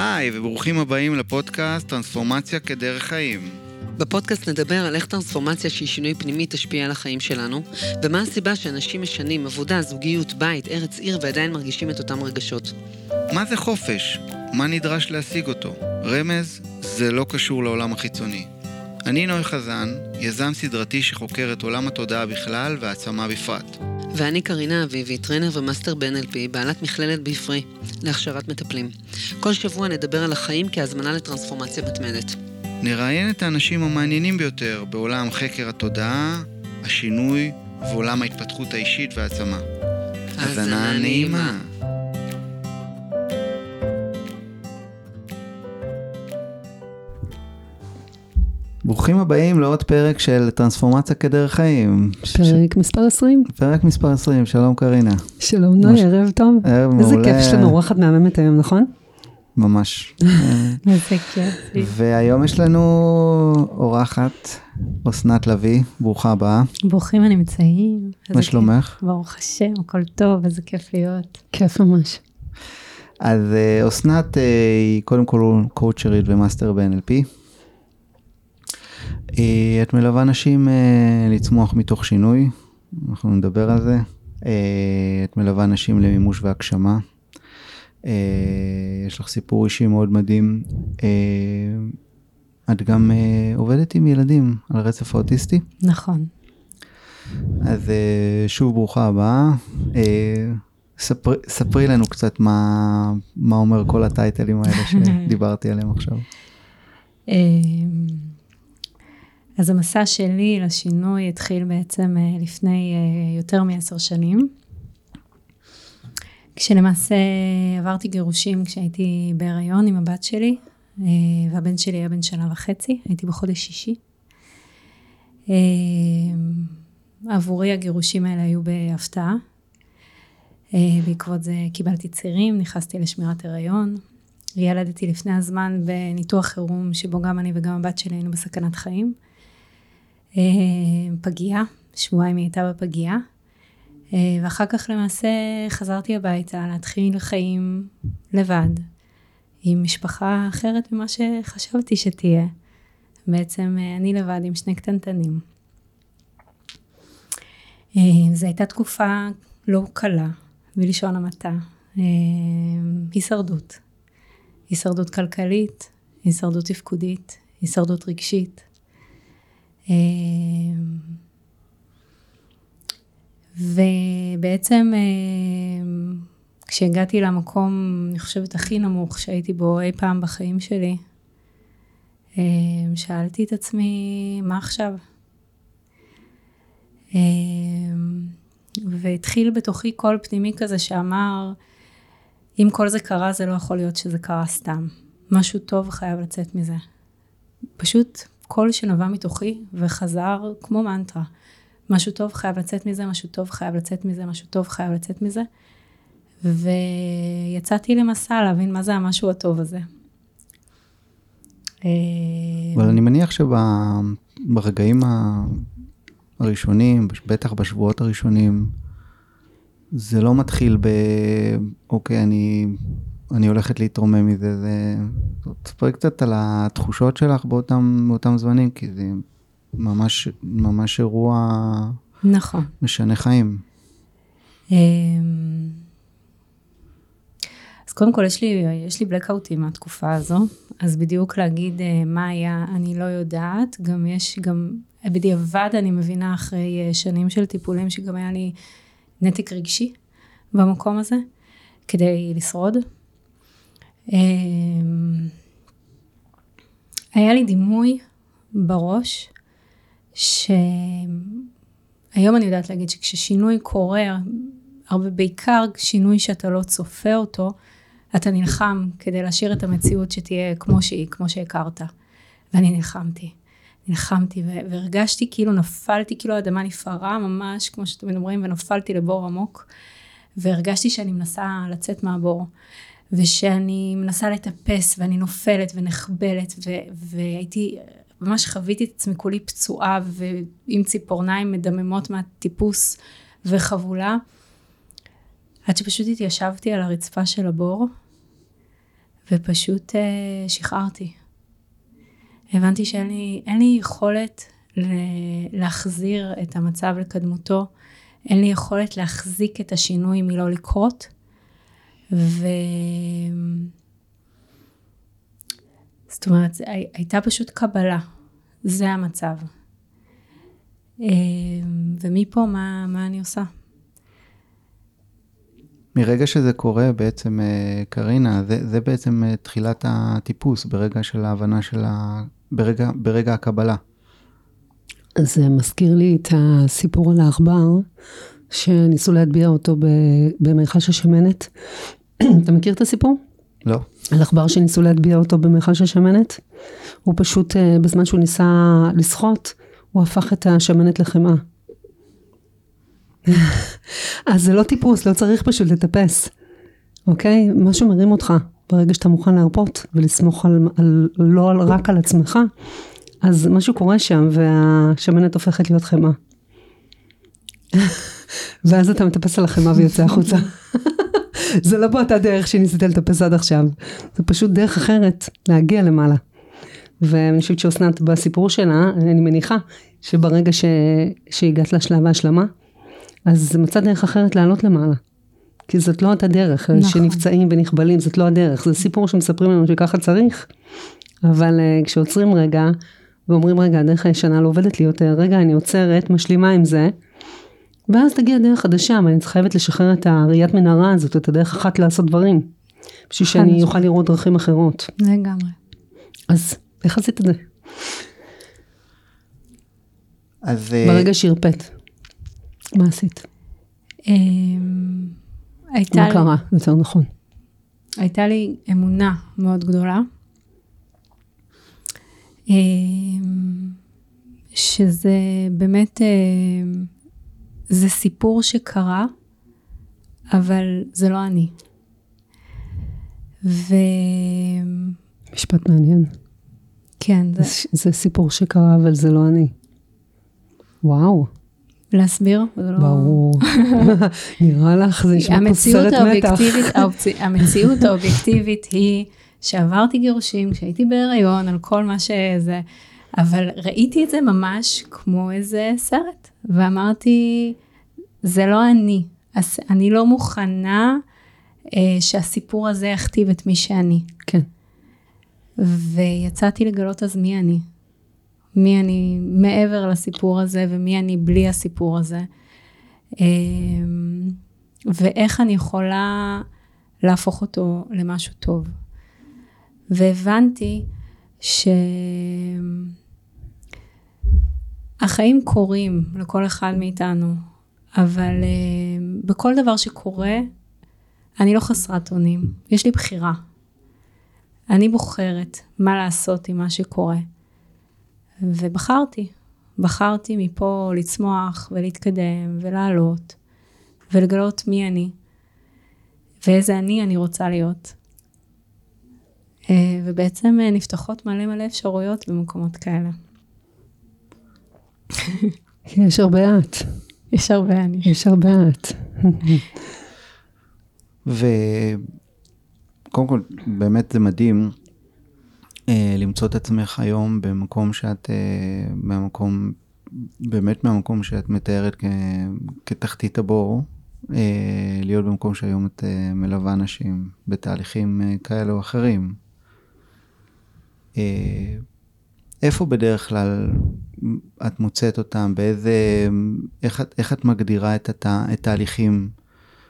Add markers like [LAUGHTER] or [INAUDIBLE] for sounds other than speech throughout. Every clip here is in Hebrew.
היי, וברוכים הבאים לפודקאסט טרנספורמציה כדרך חיים. בפודקאסט נדבר על איך טרנספורמציה שהיא שינוי פנימי תשפיע על החיים שלנו, ומה הסיבה שאנשים משנים עבודה, זוגיות, בית, ארץ, עיר ועדיין מרגישים את אותם רגשות. מה זה חופש? מה נדרש להשיג אותו? רמז, זה לא קשור לעולם החיצוני. אני נוי חזן, יזם סדרתי שחוקר את עולם התודעה בכלל והעצמה בפרט. ואני קרינה אביבי, טרנר ומאסטר ב-NLP, בעלת מכללת בעפרי, להכשרת מטפלים. כל שבוע נדבר על החיים כהזמנה לטרנספורמציה מתמדת. נראיין את האנשים המעניינים ביותר בעולם חקר התודעה, השינוי ועולם ההתפתחות האישית והעצמה. האזנה נעימה. ברוכים הבאים לעוד פרק של טרנספורמציה כדרך חיים. פרק מספר 20. פרק מספר 20, שלום קרינה. שלום נוי, מש- ערב טוב. ערב איזה מעולה. כיף, יש לנו אורחת מהממת היום, נכון? ממש. [LAUGHS] איזה כיף. והיום יש לנו אורחת, אסנת לביא, ברוכה הבאה. ברוכים הנמצאים. מה איזה שלומך? ברוך השם, הכל טוב, איזה כיף להיות. כיף ממש. אז אה, אסנת אה, היא קודם כל קואוצ'רית ומאסטר ב-NLP. אה, את מלווה נשים אה, לצמוח מתוך שינוי, אנחנו נדבר על זה. אה, את מלווה נשים למימוש והגשמה. יש לך סיפור אישי מאוד מדהים. את גם עובדת עם ילדים על הרצף האוטיסטי. נכון. אז שוב ברוכה הבאה. אה, ספרי, ספרי לנו קצת מה, מה אומר כל הטייטלים האלה [LAUGHS] שדיברתי עליהם עכשיו. אז המסע שלי לשינוי התחיל בעצם אה, לפני אה, יותר מעשר שנים. כשלמעשה עברתי גירושים כשהייתי בהיריון עם הבת שלי, אה, והבן שלי היה בן שנה וחצי, הייתי בחודש שישי. עבורי הגירושים האלה היו בהפתעה. בעקבות זה קיבלתי צירים, נכנסתי לשמירת הריון. ילדתי לפני הזמן בניתוח חירום שבו גם אני וגם הבת שלי היינו בסכנת חיים. אה, פגייה, שבועיים היא הייתה בפגייה. אה, ואחר כך למעשה חזרתי הביתה להתחיל חיים לבד, עם משפחה אחרת ממה שחשבתי שתהיה. בעצם אה, אני לבד עם שני קטנטנים. זו הייתה תקופה לא קלה, בלשון המעטה. הישרדות. הישרדות כלכלית, הישרדות תפקודית, הישרדות רגשית. אה, ובעצם אה, כשהגעתי למקום, אני חושבת, הכי נמוך שהייתי בו אי פעם בחיים שלי, אה, שאלתי את עצמי, מה עכשיו? והתחיל בתוכי קול פנימי כזה שאמר, אם כל זה קרה, זה לא יכול להיות שזה קרה סתם. משהו טוב חייב לצאת מזה. פשוט קול שנבע מתוכי וחזר כמו מנטרה. משהו טוב חייב לצאת מזה, משהו טוב חייב לצאת מזה, משהו טוב חייב לצאת מזה. ויצאתי למסע להבין מה זה המשהו הטוב הזה. אה, אבל אני מניח שברגעים הראשונים, בטח בשבועות הראשונים, זה לא מתחיל ב... אוקיי, אני, אני הולכת להתרומם מזה. זה... תספרי קצת על התחושות שלך באותם, באותם זמנים, כי זה ממש, ממש אירוע נכון. משנה חיים. אמ, אז קודם כל יש לי, יש לי בלקאוטים מהתקופה הזו, אז בדיוק להגיד אה, מה היה, אני לא יודעת, גם יש, גם בדיעבד אני מבינה אחרי אה, שנים של טיפולים שגם היה לי נתק רגשי במקום הזה, כדי לשרוד. אמ, היה לי דימוי בראש, שהיום אני יודעת להגיד שכששינוי קורה, הרבה בעיקר שינוי שאתה לא צופה אותו, אתה נלחם כדי להשאיר את המציאות שתהיה כמו שהיא, כמו שהכרת. ואני נלחמתי. נלחמתי והרגשתי כאילו נפלתי, כאילו האדמה נפערה ממש, כמו שאתם אומרים, ונפלתי לבור עמוק. והרגשתי שאני מנסה לצאת מהבור. ושאני מנסה לטפס ואני נופלת ונחבלת ו- והייתי, ממש חוויתי את עצמי כולי פצועה ועם ציפורניים מדממות מהטיפוס וחבולה. עד שפשוט התיישבתי על הרצפה של הבור ופשוט אה, שחררתי. הבנתי שאין לי, לי יכולת להחזיר את המצב לקדמותו, אין לי יכולת להחזיק את השינוי מלא לקרות, ו... זאת אומרת, הי- הייתה פשוט קבלה, זה המצב. אה, ומפה מה, מה אני עושה? מרגע שזה קורה בעצם, אה, קרינה, זה, זה בעצם אה, תחילת הטיפוס, ברגע של ההבנה של ה... ברגע, ברגע הקבלה. אז זה מזכיר לי את הסיפור על העכבר, שניסו להטביע אותו ב- במכל של שמנת. [CLEARS THROAT] אתה מכיר את הסיפור? לא? על עכבר שניסו להטביע אותו במכל של שמנת? הוא פשוט, אה, בזמן שהוא ניסה לשחות, הוא הפך את השמנת לחמאה. [LAUGHS] אז זה לא טיפוס, לא צריך פשוט לטפס, אוקיי? משהו מרים אותך ברגע שאתה מוכן להרפות ולסמוך על, על, לא על, רק על עצמך, אז משהו קורה שם והשמנת הופכת להיות חמאה. [LAUGHS] ואז אתה מטפס על החמאה ויוצא החוצה. [LAUGHS] זה לא באותה דרך שניסית לטפס עד עכשיו, זה פשוט דרך אחרת להגיע למעלה. ואני חושבת שאסנת בסיפור שלה, אני מניחה שברגע ש... שהגעת לשלב ההשלמה, אז זה מצא דרך אחרת לעלות למעלה. כי זאת לא אותה דרך, נכון. שנפצעים ונכבלים, זאת לא הדרך, זה סיפור שמספרים לנו שככה צריך, אבל uh, כשעוצרים רגע, ואומרים רגע, הדרך הישנה לא עובדת לי יותר, רגע, אני עוצרת, משלימה עם זה, ואז תגיע דרך חדשה, אבל אני חייבת לשחרר את הראיית מנהרה הזאת, את הדרך אחת לעשות דברים, בשביל שאני. אוכל לראות דרכים אחרות. לגמרי. אז איך עשית את זה? אז אה, ברגע שהרפאת, מה עשית? אמ, הייתה מה לי- קרה, יותר נכון. הייתה לי אמונה מאוד גדולה, אמ, שזה באמת, אמ, זה סיפור שקרה, אבל זה לא אני. וכן, משפט מעניין. זה זה, זה סיפור שקרה, אבל זה לא אני. וואו, להסביר? לא... ברור. [LAUGHS] נראה לך, זה נשמע פה סרט מתח. המציאות האובייקטיבית היא שעברתי גירושים, כשהייתי בהיריון, על כל מה שזה, אבל ראיתי את זה ממש כמו איזה סרט, ואמרתי, זה לא אני, אז אני לא מוכנה אה, שהסיפור הזה יכתיב את מי שאני. כן. ויצאתי לגלות אז מי אני. מי אני מעבר לסיפור הזה ומי אני בלי הסיפור הזה. אמ, ואיך אני יכולה להפוך אותו למשהו טוב. והבנתי שהחיים קורים לכל אחד מאיתנו, אבל אמ, בכל דבר שקורה, אני לא חסרת אונים, יש לי בחירה. אני בוחרת מה לעשות עם מה שקורה. ובחרתי. בחרתי מפה לצמוח ולהתקדם ולעלות ולגלות מי אני ואיזה אני אני רוצה להיות. אה, ובעצם אה, נפתחות מלא מלא אפשרויות במקומות כאלה. יש הרבה את. יש הרבה אני. יש הרבה את. וקודם כל, באמת זה מדהים אה, למצוא את עצמך היום במקום שאת, אה, מהמקום, באמת מהמקום שאת מתארת כ, כתחתית הבור, אה, להיות במקום שהיום את אה, מלווה אנשים בתהליכים אה, כאלה או אחרים. אה, איפה בדרך כלל את מוצאת אותם? באיזה... איך איך את מגדירה את, הת, את התהליכים?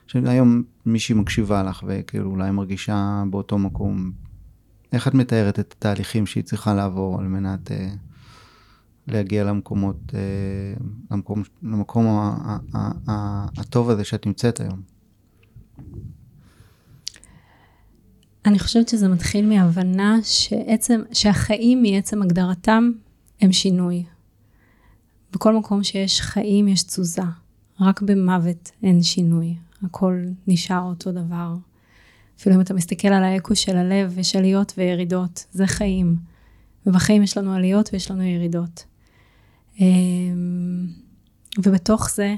שהיום מישהי מקשיבה לך וכאילו אולי מרגישה באותו מקום. איך את מתארת את התהליכים שהיא צריכה לעבור על מנת אה, להגיע למקומות, אה, למקום, למקום ה, ה, ה, ה, הטוב הזה שאת נמצאת היום? אני חושבת שזה מתחיל מהבנה שעצם, שהחיים מעצם הגדרתם הם שינוי. בכל מקום שיש חיים יש תזוזה, רק במוות אין שינוי, הכל נשאר אותו דבר. אפילו אם אתה מסתכל על האקו של הלב, יש עליות וירידות, זה חיים. ובחיים יש לנו עליות ויש לנו ירידות. אמ, ובתוך זה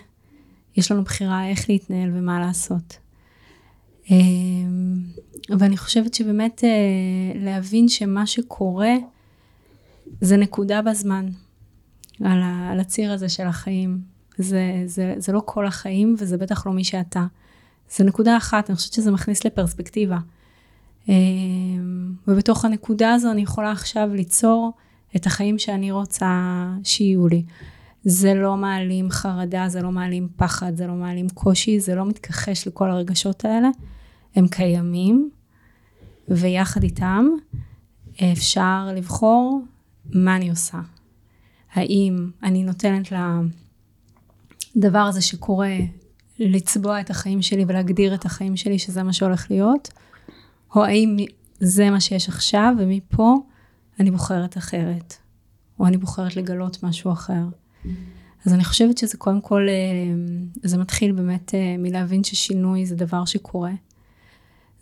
יש לנו בחירה איך להתנהל ומה לעשות. ואני חושבת שבאמת להבין שמה שקורה זה נקודה בזמן, על, ה, על הציר הזה של החיים. זה, זה, זה לא כל החיים וזה בטח לא מי שאתה. זה נקודה אחת, אני חושבת שזה מכניס לפרספקטיבה. ובתוך הנקודה הזו אני יכולה עכשיו ליצור את החיים שאני רוצה שיהיו לי. זה לא מעלים חרדה, זה לא מעלים פחד, זה לא מעלים קושי, זה לא מתכחש לכל הרגשות האלה. הם קיימים, ויחד איתם אפשר לבחור מה אני עושה. האם אני נותנת לדבר הזה שקורה לצבוע את החיים שלי ולהגדיר את החיים שלי שזה מה שהולך להיות, או האם זה מה שיש עכשיו ומפה אני בוחרת אחרת, או אני בוחרת לגלות משהו אחר. אז אני חושבת שזה קודם כל, אה, זה מתחיל באמת אה, מלהבין ששינוי זה דבר שקורה.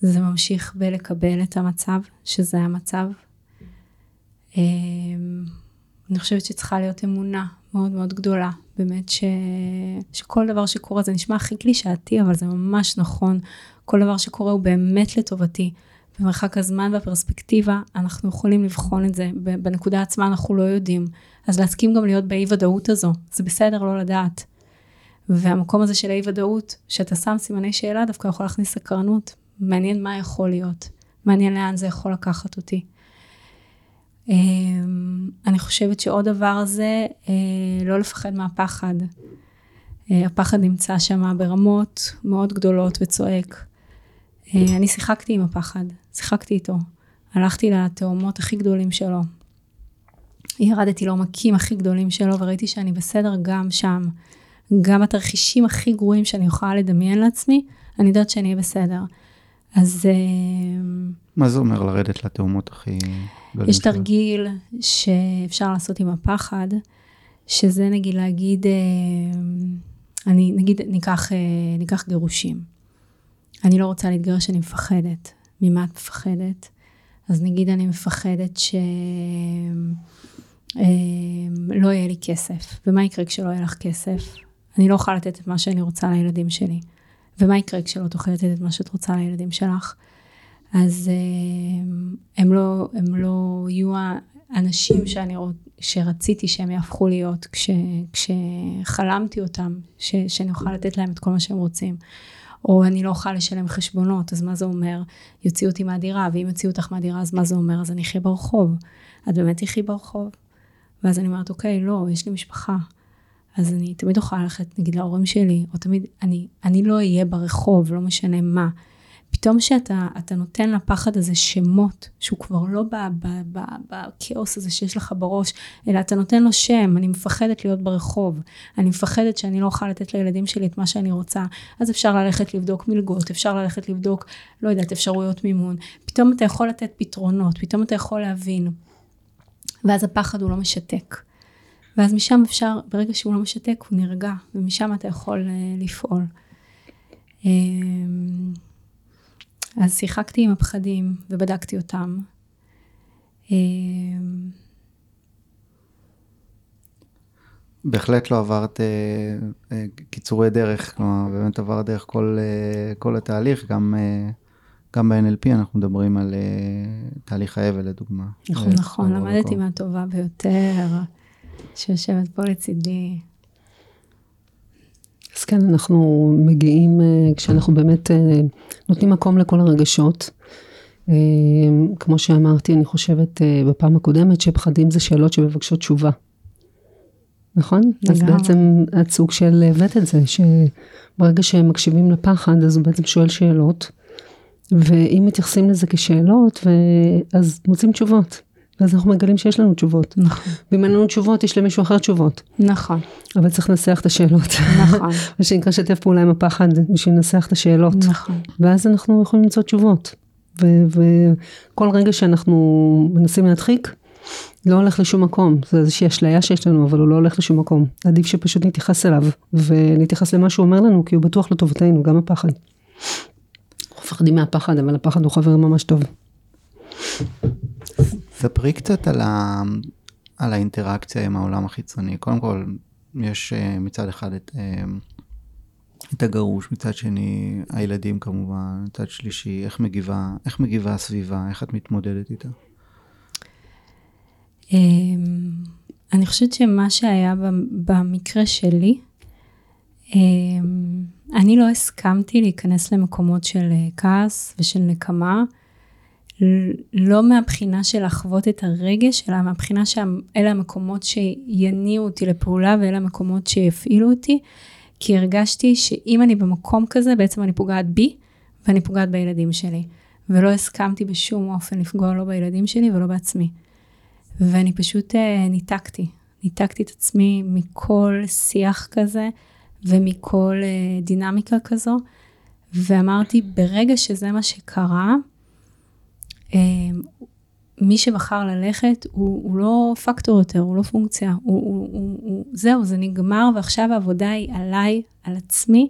זה ממשיך בלקבל את המצב, שזה המצב. אני חושבת שצריכה להיות אמונה מאוד מאוד גדולה, באמת ש... שכל דבר שקורה, זה נשמע הכי קלישאתי, אבל זה ממש נכון. כל דבר שקורה הוא באמת לטובתי. במרחק הזמן והפרספקטיבה, אנחנו יכולים לבחון את זה. בנקודה עצמה אנחנו לא יודעים. אז להסכים גם להיות באי ודאות הזו, זה בסדר לא לדעת. והמקום הזה של האי ודאות, שאתה שם סימני שאלה, דווקא יכול להכניס סקרנות. מעניין מה יכול להיות. מעניין לאן זה יכול לקחת אותי. אמ, אני חושבת שעוד דבר זה אה, לא לפחד מהפחד. אה, הפחד נמצא שם ברמות מאוד גדולות וצועק. אה, אני שיחקתי עם הפחד, שיחקתי איתו. הלכתי לתאומות הכי גדולים שלו. ירדתי לעומקים הכי גדולים שלו וראיתי שאני בסדר גם שם. גם התרחישים הכי גרועים שאני יכולה לדמיין לעצמי, אני יודעת שאני אהיה בסדר. אז... מה זה אומר לרדת לתאומות הכי... יש תרגיל שאפשר לעשות עם הפחד, שזה נגיד להגיד, אה, אני, נגיד ניקח, אה, ניקח גירושים. אני לא רוצה להתגרש, אני מפחדת. ממה את מפחדת? אז נגיד אני מפחדת שלא אה, יהיה לי כסף. ומה יקרה כשלא יהיה לך כסף? אני לא אוכל לתת את מה שאני רוצה לילדים שלי. ומה יקרה כשלא תוכלי לתת את מה שאת רוצה לילדים שלך? אז אה, הם לא, הם לא יהיו האנשים שאני, שרציתי שהם יהפכו להיות כש, כשחלמתי אותם, ש, שאני אוכל לתת להם את כל מה שהם רוצים. או אני לא אוכל לשלם חשבונות, אז מה זה אומר? יוציאו אותי מהדירה, ואם יוציאו אותך מהדירה, אז מה זה אומר? אז אני אחיה ברחוב. את באמת תחי ברחוב? ואז אני אומרת, אוקיי, לא, יש לי משפחה. אז אני תמיד אוכל ללכת, נגיד, להורים שלי, או תמיד, אני, אני לא אהיה ברחוב, לא משנה מה. פתאום שאתה נותן לפחד הזה שמות, שהוא כבר לא בכאוס הזה שיש לך בראש, אלא אתה נותן לו שם, אני מפחדת להיות ברחוב, אני מפחדת שאני לא אוכל לתת לילדים שלי את מה שאני רוצה, אז אפשר ללכת לבדוק מלגות, אפשר ללכת לבדוק, לא יודעת, אפשרויות מימון, פתאום אתה יכול לתת פתרונות, פתאום אתה יכול להבין, ואז הפחד הוא לא משתק. ואז משם אפשר, ברגע שהוא לא משתק, הוא נרגע, ומשם אתה יכול uh, לפעול. Um, אז שיחקתי עם הפחדים ובדקתי אותם. אמ, בהחלט לא עברת אה, אה, קיצורי דרך, כלומר באמת עברת דרך כל, אה, כל התהליך, גם, אה, גם ב-NLP אנחנו מדברים על אה, תהליך האבל לדוגמה. נכון, נכון, למדתי מהטובה ביותר, שיושבת פה לצידי. כן, אנחנו מגיעים, אה, כשאנחנו באמת אה, נותנים מקום לכל הרגשות. אה, כמו שאמרתי, אני חושבת בפעם הקודמת, שפחדים זה שאלות שמבקשות תשובה. נכון? לגמרי. אז בעצם את סוג של הבאת את זה, שברגע שהם מקשיבים לפחד, אז הוא בעצם שואל שאלות, ואם מתייחסים לזה כשאלות, אז מוצאים תשובות. ואז אנחנו מגלים שיש לנו תשובות. נכון. ואם אין לנו תשובות, יש למישהו אחר תשובות. נכון. אבל צריך לנסח את השאלות. נכון. [LAUGHS] מה שנקרא לשתף פעולה עם הפחד בשביל לנסח את השאלות. נכון. ואז אנחנו יכולים למצוא תשובות. וכל רגע שאנחנו מנסים להדחיק, לא הולך לשום מקום. זה איזושהי אשליה שיש לנו, אבל הוא לא הולך לשום מקום. עדיף שפשוט נתייחס אליו, ונתייחס למה שהוא אומר לנו, כי הוא בטוח לטובתנו, גם הפחד. אנחנו מפחדים מהפחד, אבל הפחד הוא חבר ממש טוב. ספרי קצת על, ה... על האינטראקציה עם העולם החיצוני. קודם כל, יש אה, מצד אחד את, אה, את הגרוש, מצד שני הילדים כמובן, מצד שלישי, איך מגיבה, איך מגיבה הסביבה, איך את מתמודדת איתה? אמ, אני חושבת שמה שהיה במקרה שלי, אמ, אני לא הסכמתי להיכנס למקומות של אה, כעס ושל נקמה, לא מהבחינה של לחוות את הרגש, אלא מהבחינה שאלה המקומות שיניעו אותי לפעולה ואלה המקומות שיפעילו אותי, כי הרגשתי שאם אני במקום כזה, בעצם אני פוגעת בי ואני פוגעת בילדים שלי. ולא הסכמתי בשום אופן לפגוע לא בילדים שלי ולא בעצמי. ואני פשוט uh, ניתקתי, ניתקתי את עצמי מכל שיח כזה ומכל uh, דינמיקה כזו, ואמרתי, ברגע שזה מה שקרה, מי שבחר ללכת הוא, הוא לא פקטור יותר, הוא לא פונקציה, הוא, הוא, הוא, הוא, זהו, זה נגמר, ועכשיו העבודה היא עליי, על עצמי,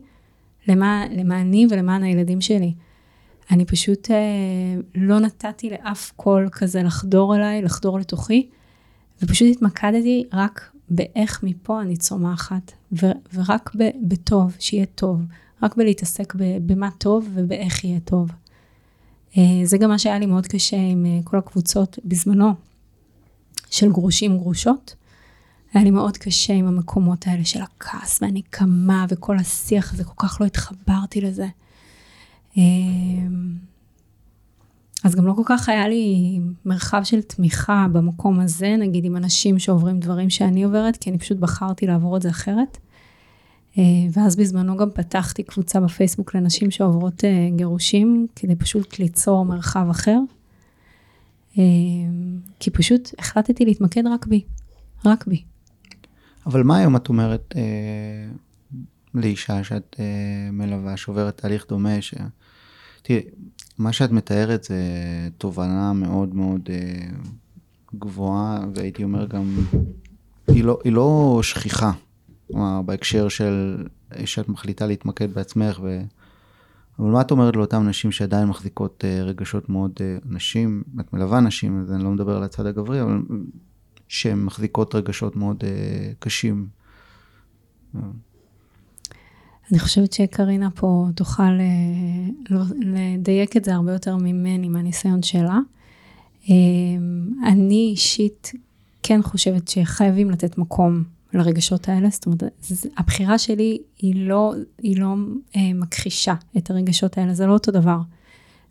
למען, למעני ולמען הילדים שלי. אני פשוט אה, לא נתתי לאף קול כזה לחדור אליי, לחדור לתוכי, ופשוט התמקדתי רק באיך מפה אני צומחת, ו- ורק ב- בטוב, שיהיה טוב, רק בלהתעסק במה טוב ובאיך יהיה טוב. אה, זה גם מה שהיה לי מאוד קשה עם אה, כל הקבוצות בזמנו של גרושים גרושות. היה לי מאוד קשה עם המקומות האלה של הכעס והנקמה וכל השיח הזה, כל כך לא התחברתי לזה. אמ, אז גם לא כל כך היה לי מרחב של תמיכה במקום הזה, נגיד עם אנשים שעוברים דברים שאני עוברת, כי אני פשוט בחרתי לעבור את זה אחרת. אה, ואז בזמנו גם פתחתי קבוצה בפייסבוק לנשים שעוברות אה, גירושים, כדי פשוט ליצור מרחב אחר. אה, כי פשוט החלטתי להתמקד רק בי, רק בי. אבל מה היום את אומרת אה, לאישה שאת אה, מלווה, שעוברת תהליך דומה, ש... תראי, מה שאת מתארת זה תובנה מאוד מאוד אה, גבוהה, והייתי אומר גם, היא לא, היא לא שכיחה, כלומר, בהקשר של שאת מחליטה להתמקד בעצמך, ו... אבל מה את אומרת לאותן נשים שעדיין מחזיקות אה, רגשות מאוד, אה, נשים, את מלווה נשים, אז אני לא מדבר על הצד הגברי, אבל שהן מחזיקות רגשות מאוד אה, קשים. אני חושבת שקרינה פה תוכל לדייק את זה הרבה יותר ממני, מהניסיון שלה. אני אישית כן חושבת שחייבים לתת מקום לרגשות האלה, זאת אומרת, הבחירה שלי היא לא, היא לא אה, מכחישה את הרגשות האלה, זה לא אותו דבר.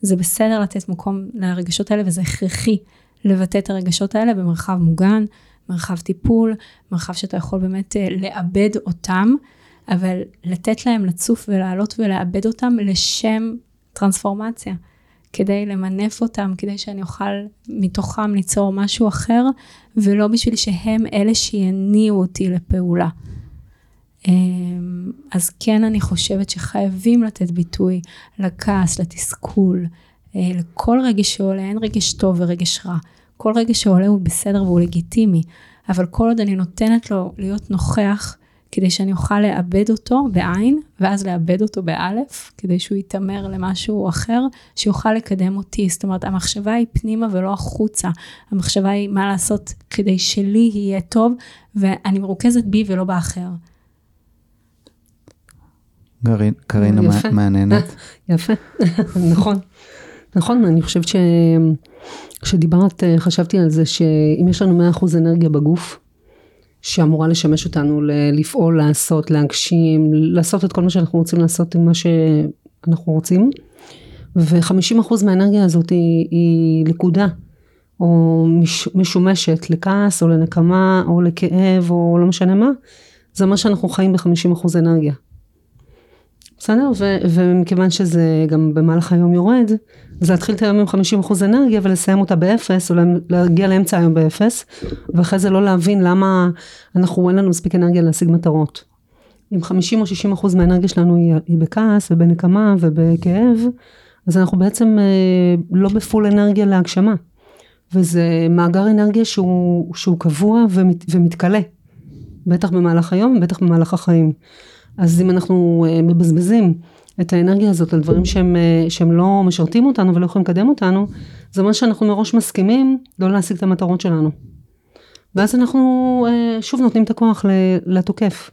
זה בסדר לתת מקום לרגשות האלה וזה הכרחי לבטא את הרגשות האלה במרחב מוגן, מרחב טיפול, מרחב שאתה יכול באמת לאבד אותם. אבל לתת להם לצוף ולעלות ולעבד אותם לשם טרנספורמציה, כדי למנף אותם, כדי שאני אוכל מתוכם ליצור משהו אחר, ולא בשביל שהם אלה שיניעו אותי לפעולה. אמ, אז כן, אני חושבת שחייבים לתת ביטוי לכעס, לתסכול, אה, לכל רגש שעולה, אין רגש טוב ורגש רע. כל רגש שעולה הוא בסדר והוא לגיטימי, אבל כל עוד אני נותנת לו להיות נוכח, כדי שאני אוכל לאבד אותו בעין, ואז לאבד אותו באלף, כדי שהוא יתעמר למשהו אחר, שיוכל לקדם אותי. זאת אומרת, המחשבה היא פנימה ולא החוצה. המחשבה היא מה לעשות כדי שלי יהיה טוב, ואני מרוכזת בי ולא באחר. קרינה מעניינת. [LAUGHS] יפה, [LAUGHS] נכון. נכון, אני חושבת ש... כשדיברת, חשבתי על זה שאם יש לנו 100% אנרגיה בגוף, שאמורה לשמש אותנו לפעול, לעשות, להגשים, לעשות את כל מה שאנחנו רוצים לעשות עם מה שאנחנו רוצים. ו-50% מהאנרגיה הזאת היא, היא לכודה, או מש, משומשת לכעס, או לנקמה, או לכאב, או לא משנה מה. זה אומר שאנחנו חיים ב-50% אנרגיה. בסדר? ו- ומכיוון שזה גם במהלך היום יורד, אז להתחיל את היום עם 50% אנרגיה ולסיים אותה באפס, או להגיע לאמצע היום באפס, ואחרי זה לא להבין למה אנחנו, אין לנו מספיק אנרגיה להשיג מטרות. אם 50 או 60 אחוז מהאנרגיה שלנו היא, היא בכעס ובנקמה ובכאב, אז אנחנו בעצם אה, לא בפול אנרגיה להגשמה. וזה מאגר אנרגיה שהוא, שהוא קבוע ומת, ומתכלה. בטח במהלך היום, בטח במהלך החיים. אז אם אנחנו אה, מבזבזים את האנרגיה הזאת על דברים שהם, אה, שהם לא משרתים אותנו ולא יכולים לקדם אותנו, זה אומר שאנחנו מראש מסכימים לא להשיג את המטרות שלנו. ואז אנחנו אה, שוב נותנים את הכוח לתוקף.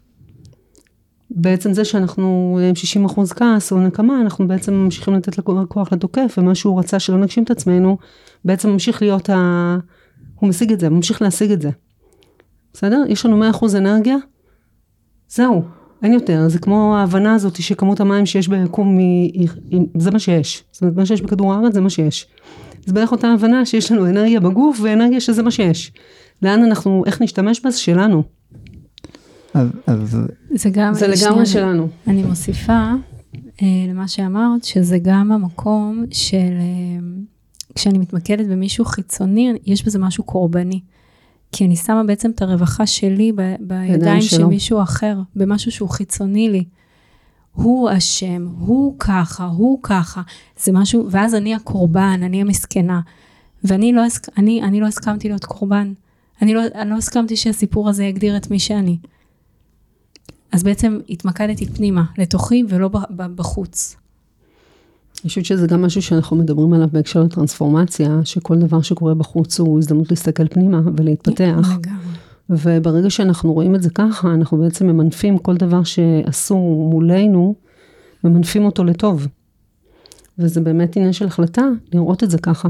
בעצם זה שאנחנו עם 60 אחוז כעס או נקמה, אנחנו בעצם ממשיכים לתת כוח לתוקף, ומה שהוא רצה שלא נגשים את עצמנו, בעצם ממשיך להיות ה... הוא משיג את זה, ממשיך להשיג את זה. בסדר? יש לנו 100 אחוז אנרגיה, זהו, אין יותר. זה כמו ההבנה הזאת שכמות המים שיש ביקום, היא, זה מה שיש. זאת אומרת, מה שיש בכדור הארץ זה מה שיש. זה בערך אותה הבנה שיש לנו אנרגיה בגוף ואנרגיה שזה מה שיש. לאן אנחנו, איך נשתמש בה זה שלנו. אז, אז זה גם, זה לגמרי שלנו. אני מוסיפה אה, למה שאמרת, שזה גם המקום של, אה, כשאני מתמקדת במישהו חיצוני, יש בזה משהו קורבני. כי אני שמה בעצם את הרווחה שלי ב, בידיים של. מישהו אחר, במשהו שהוא חיצוני לי. הוא אשם, הוא ככה, הוא ככה. זה משהו, ואז אני הקורבן, אני המסכנה. ואני לא, הסכ- אני, אני לא הסכמתי להיות קורבן. אני לא, אני לא הסכמתי שהסיפור הזה יגדיר את מי שאני. אז בעצם התמקדתי פנימה, לתוכי ולא בחוץ. אני חושבת שזה גם משהו שאנחנו מדברים עליו בהקשר לטרנספורמציה, שכל דבר שקורה בחוץ הוא הזדמנות להסתכל פנימה ולהתפתח. וברגע שאנחנו רואים את זה ככה, אנחנו בעצם ממנפים כל דבר שעשו מולנו, ממנפים אותו לטוב. וזה באמת עניין של החלטה לראות את זה ככה.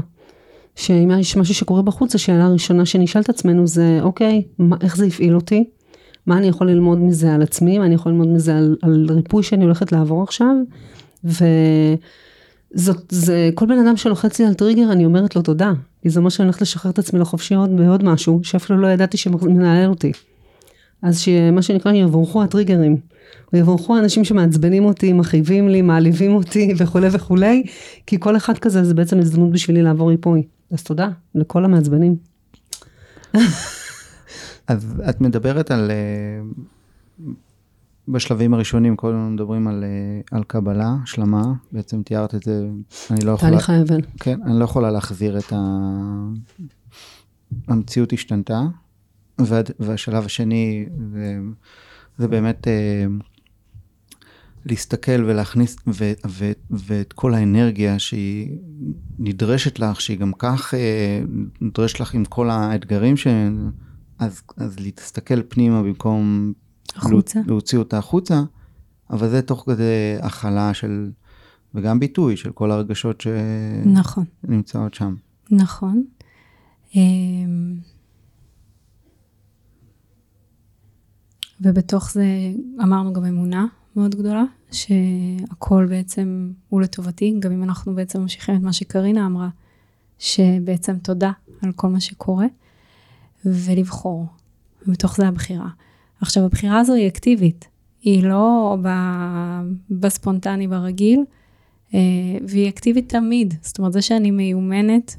שאם יש משהו שקורה בחוץ, השאלה הראשונה שנשאל את עצמנו זה, אוקיי, מה, איך זה הפעיל אותי? מה אני יכול ללמוד מזה על עצמי? מה אני יכול ללמוד מזה על, על ריפוי שאני הולכת לעבור עכשיו? וזאת, זה, כל בן אדם שלוחץ לי על טריגר, אני אומרת לו תודה. כי זה אומר שאני הולכת לשחרר את עצמי לחופשי עוד בעוד משהו, שאפילו לא ידעתי שמנהל אותי. אז שמה שנקרא, יבורכו הטריגרים. ויבורכו האנשים שמעצבנים אותי, מכאיבים לי, מעליבים אותי [LAUGHS] וכולי וכולי, כי כל אחד כזה זה בעצם הזדמנות בשבילי לעבור ריפוי. אז תודה לכל המעצבנים. [LAUGHS] אז את מדברת על, אה, בשלבים הראשונים, כל הזמן מדברים על, אה, על קבלה, השלמה, בעצם תיארת את זה, אני לא יכולה, תהליך האבן. כן, אני לא יכולה להחזיר את ה... המציאות השתנתה, וה, והשלב השני זה, זה באמת אה, להסתכל ולהכניס, ו, ו, ואת כל האנרגיה שהיא נדרשת לך, שהיא גם כך אה, נדרשת לך עם כל האתגרים ש... אז, אז להסתכל פנימה במקום החוצה. להוציא אותה החוצה, אבל זה תוך כדי הכלה של, וגם ביטוי של כל הרגשות נכון, שנמצאות שם. נכון. אמ, ובתוך זה אמרנו גם אמונה מאוד גדולה, שהכל בעצם הוא לטובתי, גם אם אנחנו בעצם ממשיכים את מה שקרינה אמרה, שבעצם תודה על כל מה שקורה, ולבחור. ובתוך זה הבחירה. עכשיו, הבחירה הזו היא אקטיבית, היא לא ב- בספונטני ברגיל, אה, והיא אקטיבית תמיד. זאת אומרת, זה שאני מיומנת,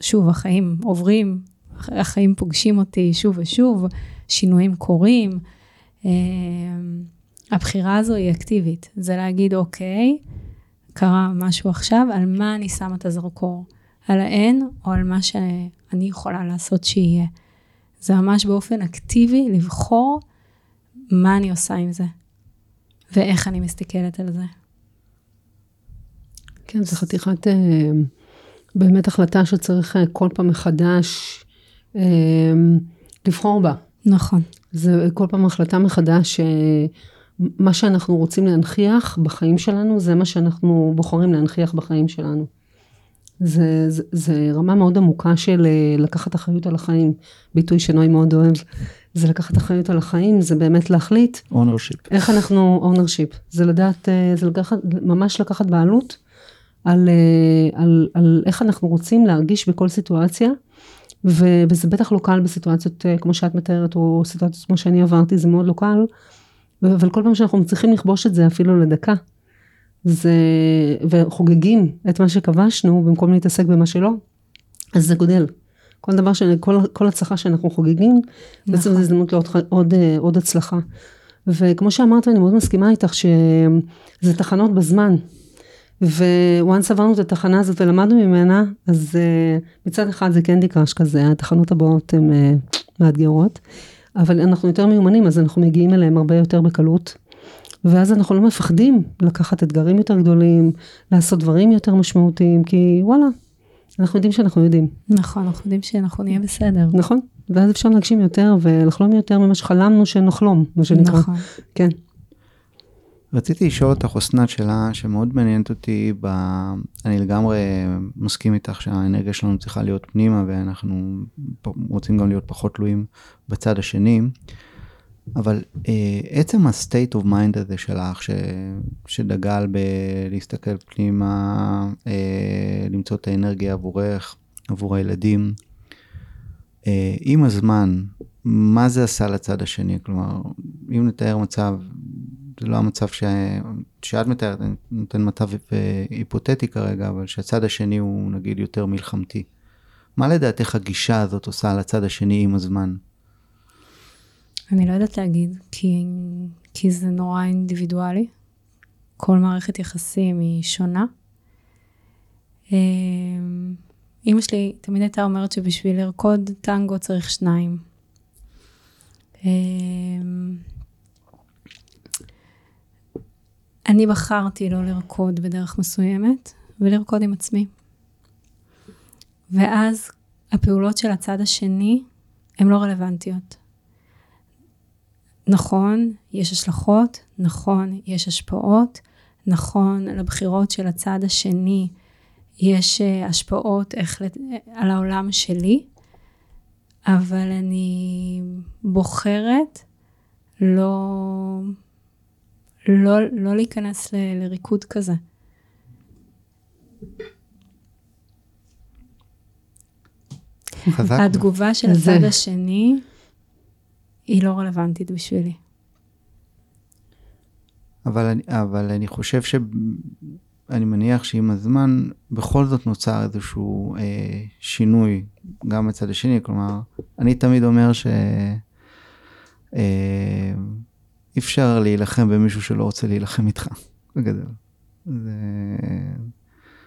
שוב, החיים עוברים, החיים פוגשים אותי שוב ושוב, שינויים קורים. אה, הבחירה הזו היא אקטיבית. זה להגיד, אוקיי, קרה משהו עכשיו, על מה אני שמה את הזרקור? על האין או על מה שאני יכולה לעשות שיהיה? זה ממש באופן אקטיבי לבחור מה אני עושה עם זה, ואיך אני מסתכלת על זה. כן, זו חתיכת, אה, באמת החלטה שצריך אה, כל פעם מחדש אה, לבחור בה. נכון. זה כל פעם החלטה מחדש, מה שאנחנו רוצים להנכיח בחיים שלנו, זה מה שאנחנו בוחרים להנכיח בחיים שלנו. זה, זה, זה רמה מאוד עמוקה של אה, לקחת אחריות על החיים, ביטוי שנוי מאוד אוהב. זה לקחת אחריות על החיים, זה באמת להחליט ownership. איך אנחנו ownership, זה לדעת, אה, זה לקחת, ממש לקחת בעלות על, אה, על, על איך אנחנו רוצים להרגיש בכל סיטואציה, ו- וזה בטח לא קל בסיטואציות כמו שאת מתארת, או סיטואציות כמו שאני עברתי, זה מאוד לא קל, אבל כל פעם שאנחנו מצליחים לכבוש את זה אפילו לדקה, זה, וחוגגים את מה שכבשנו במקום להתעסק במה שלא, אז זה גודל. כל דבר, ש... כל, כל הצלחה שאנחנו חוגגים, נכון. בעצם זו הזדמנות לעוד עוד, אה, עוד הצלחה. וכמו שאמרת, ואני מאוד מסכימה איתך, שזה תחנות בזמן. וואנס עברנו את התחנה הזאת ולמדנו ממנה, אז uh, מצד אחד זה קנדי קראש כזה, התחנות הבאות הן uh, מאתגרות, אבל אנחנו יותר מיומנים, אז אנחנו מגיעים אליהם הרבה יותר בקלות. ואז אנחנו לא מפחדים לקחת אתגרים יותר גדולים, לעשות דברים יותר משמעותיים, כי וואלה, אנחנו יודעים שאנחנו יודעים. נכון, אנחנו יודעים שאנחנו נהיה בסדר. נכון, ואז אפשר להגשים יותר ולחלום יותר ממה שחלמנו שנחלום, מה שנקרא. נכון. כן. רציתי לשאול אותך, אסנת, שאלה שמאוד מעניינת אותי, ב... אני לגמרי מסכים איתך שהאנרגיה שלנו צריכה להיות פנימה, ואנחנו רוצים גם להיות פחות תלויים בצד השני, אבל אה, עצם ה-state of mind הזה שלך, ש... שדגל בלהסתכל פנימה, אה, למצוא את האנרגיה עבורך, עבור הילדים, אה, עם הזמן, מה זה עשה לצד השני? כלומר, אם נתאר מצב, זה לא המצב ש... שאת מתארת, אני נותן מצב היפותטי כרגע, אבל שהצד השני הוא נגיד יותר מלחמתי. מה לדעתך הגישה הזאת עושה לצד השני עם הזמן? אני לא יודעת להגיד, כי, כי זה נורא אינדיבידואלי. כל מערכת יחסים היא שונה. אימא שלי תמיד הייתה אומרת שבשביל לרקוד טנגו צריך שניים. אני בחרתי לא לרקוד בדרך מסוימת, ולרקוד עם עצמי. ואז הפעולות של הצד השני הן לא רלוונטיות. נכון, יש השלכות, נכון, יש השפעות, נכון, לבחירות של הצד השני יש אה, השפעות איך, על העולם שלי, אבל אני בוחרת לא, לא, לא להיכנס ל, לריקוד כזה. חזק. התגובה של הצד השני היא לא רלוונטית בשבילי. אבל אני, אבל אני חושב ש... אני מניח שעם הזמן בכל זאת נוצר איזשהו אה, שינוי גם בצד השני, כלומר, אני תמיד אומר שאי אה, אפשר להילחם במישהו שלא רוצה להילחם איתך, בגדול. זה...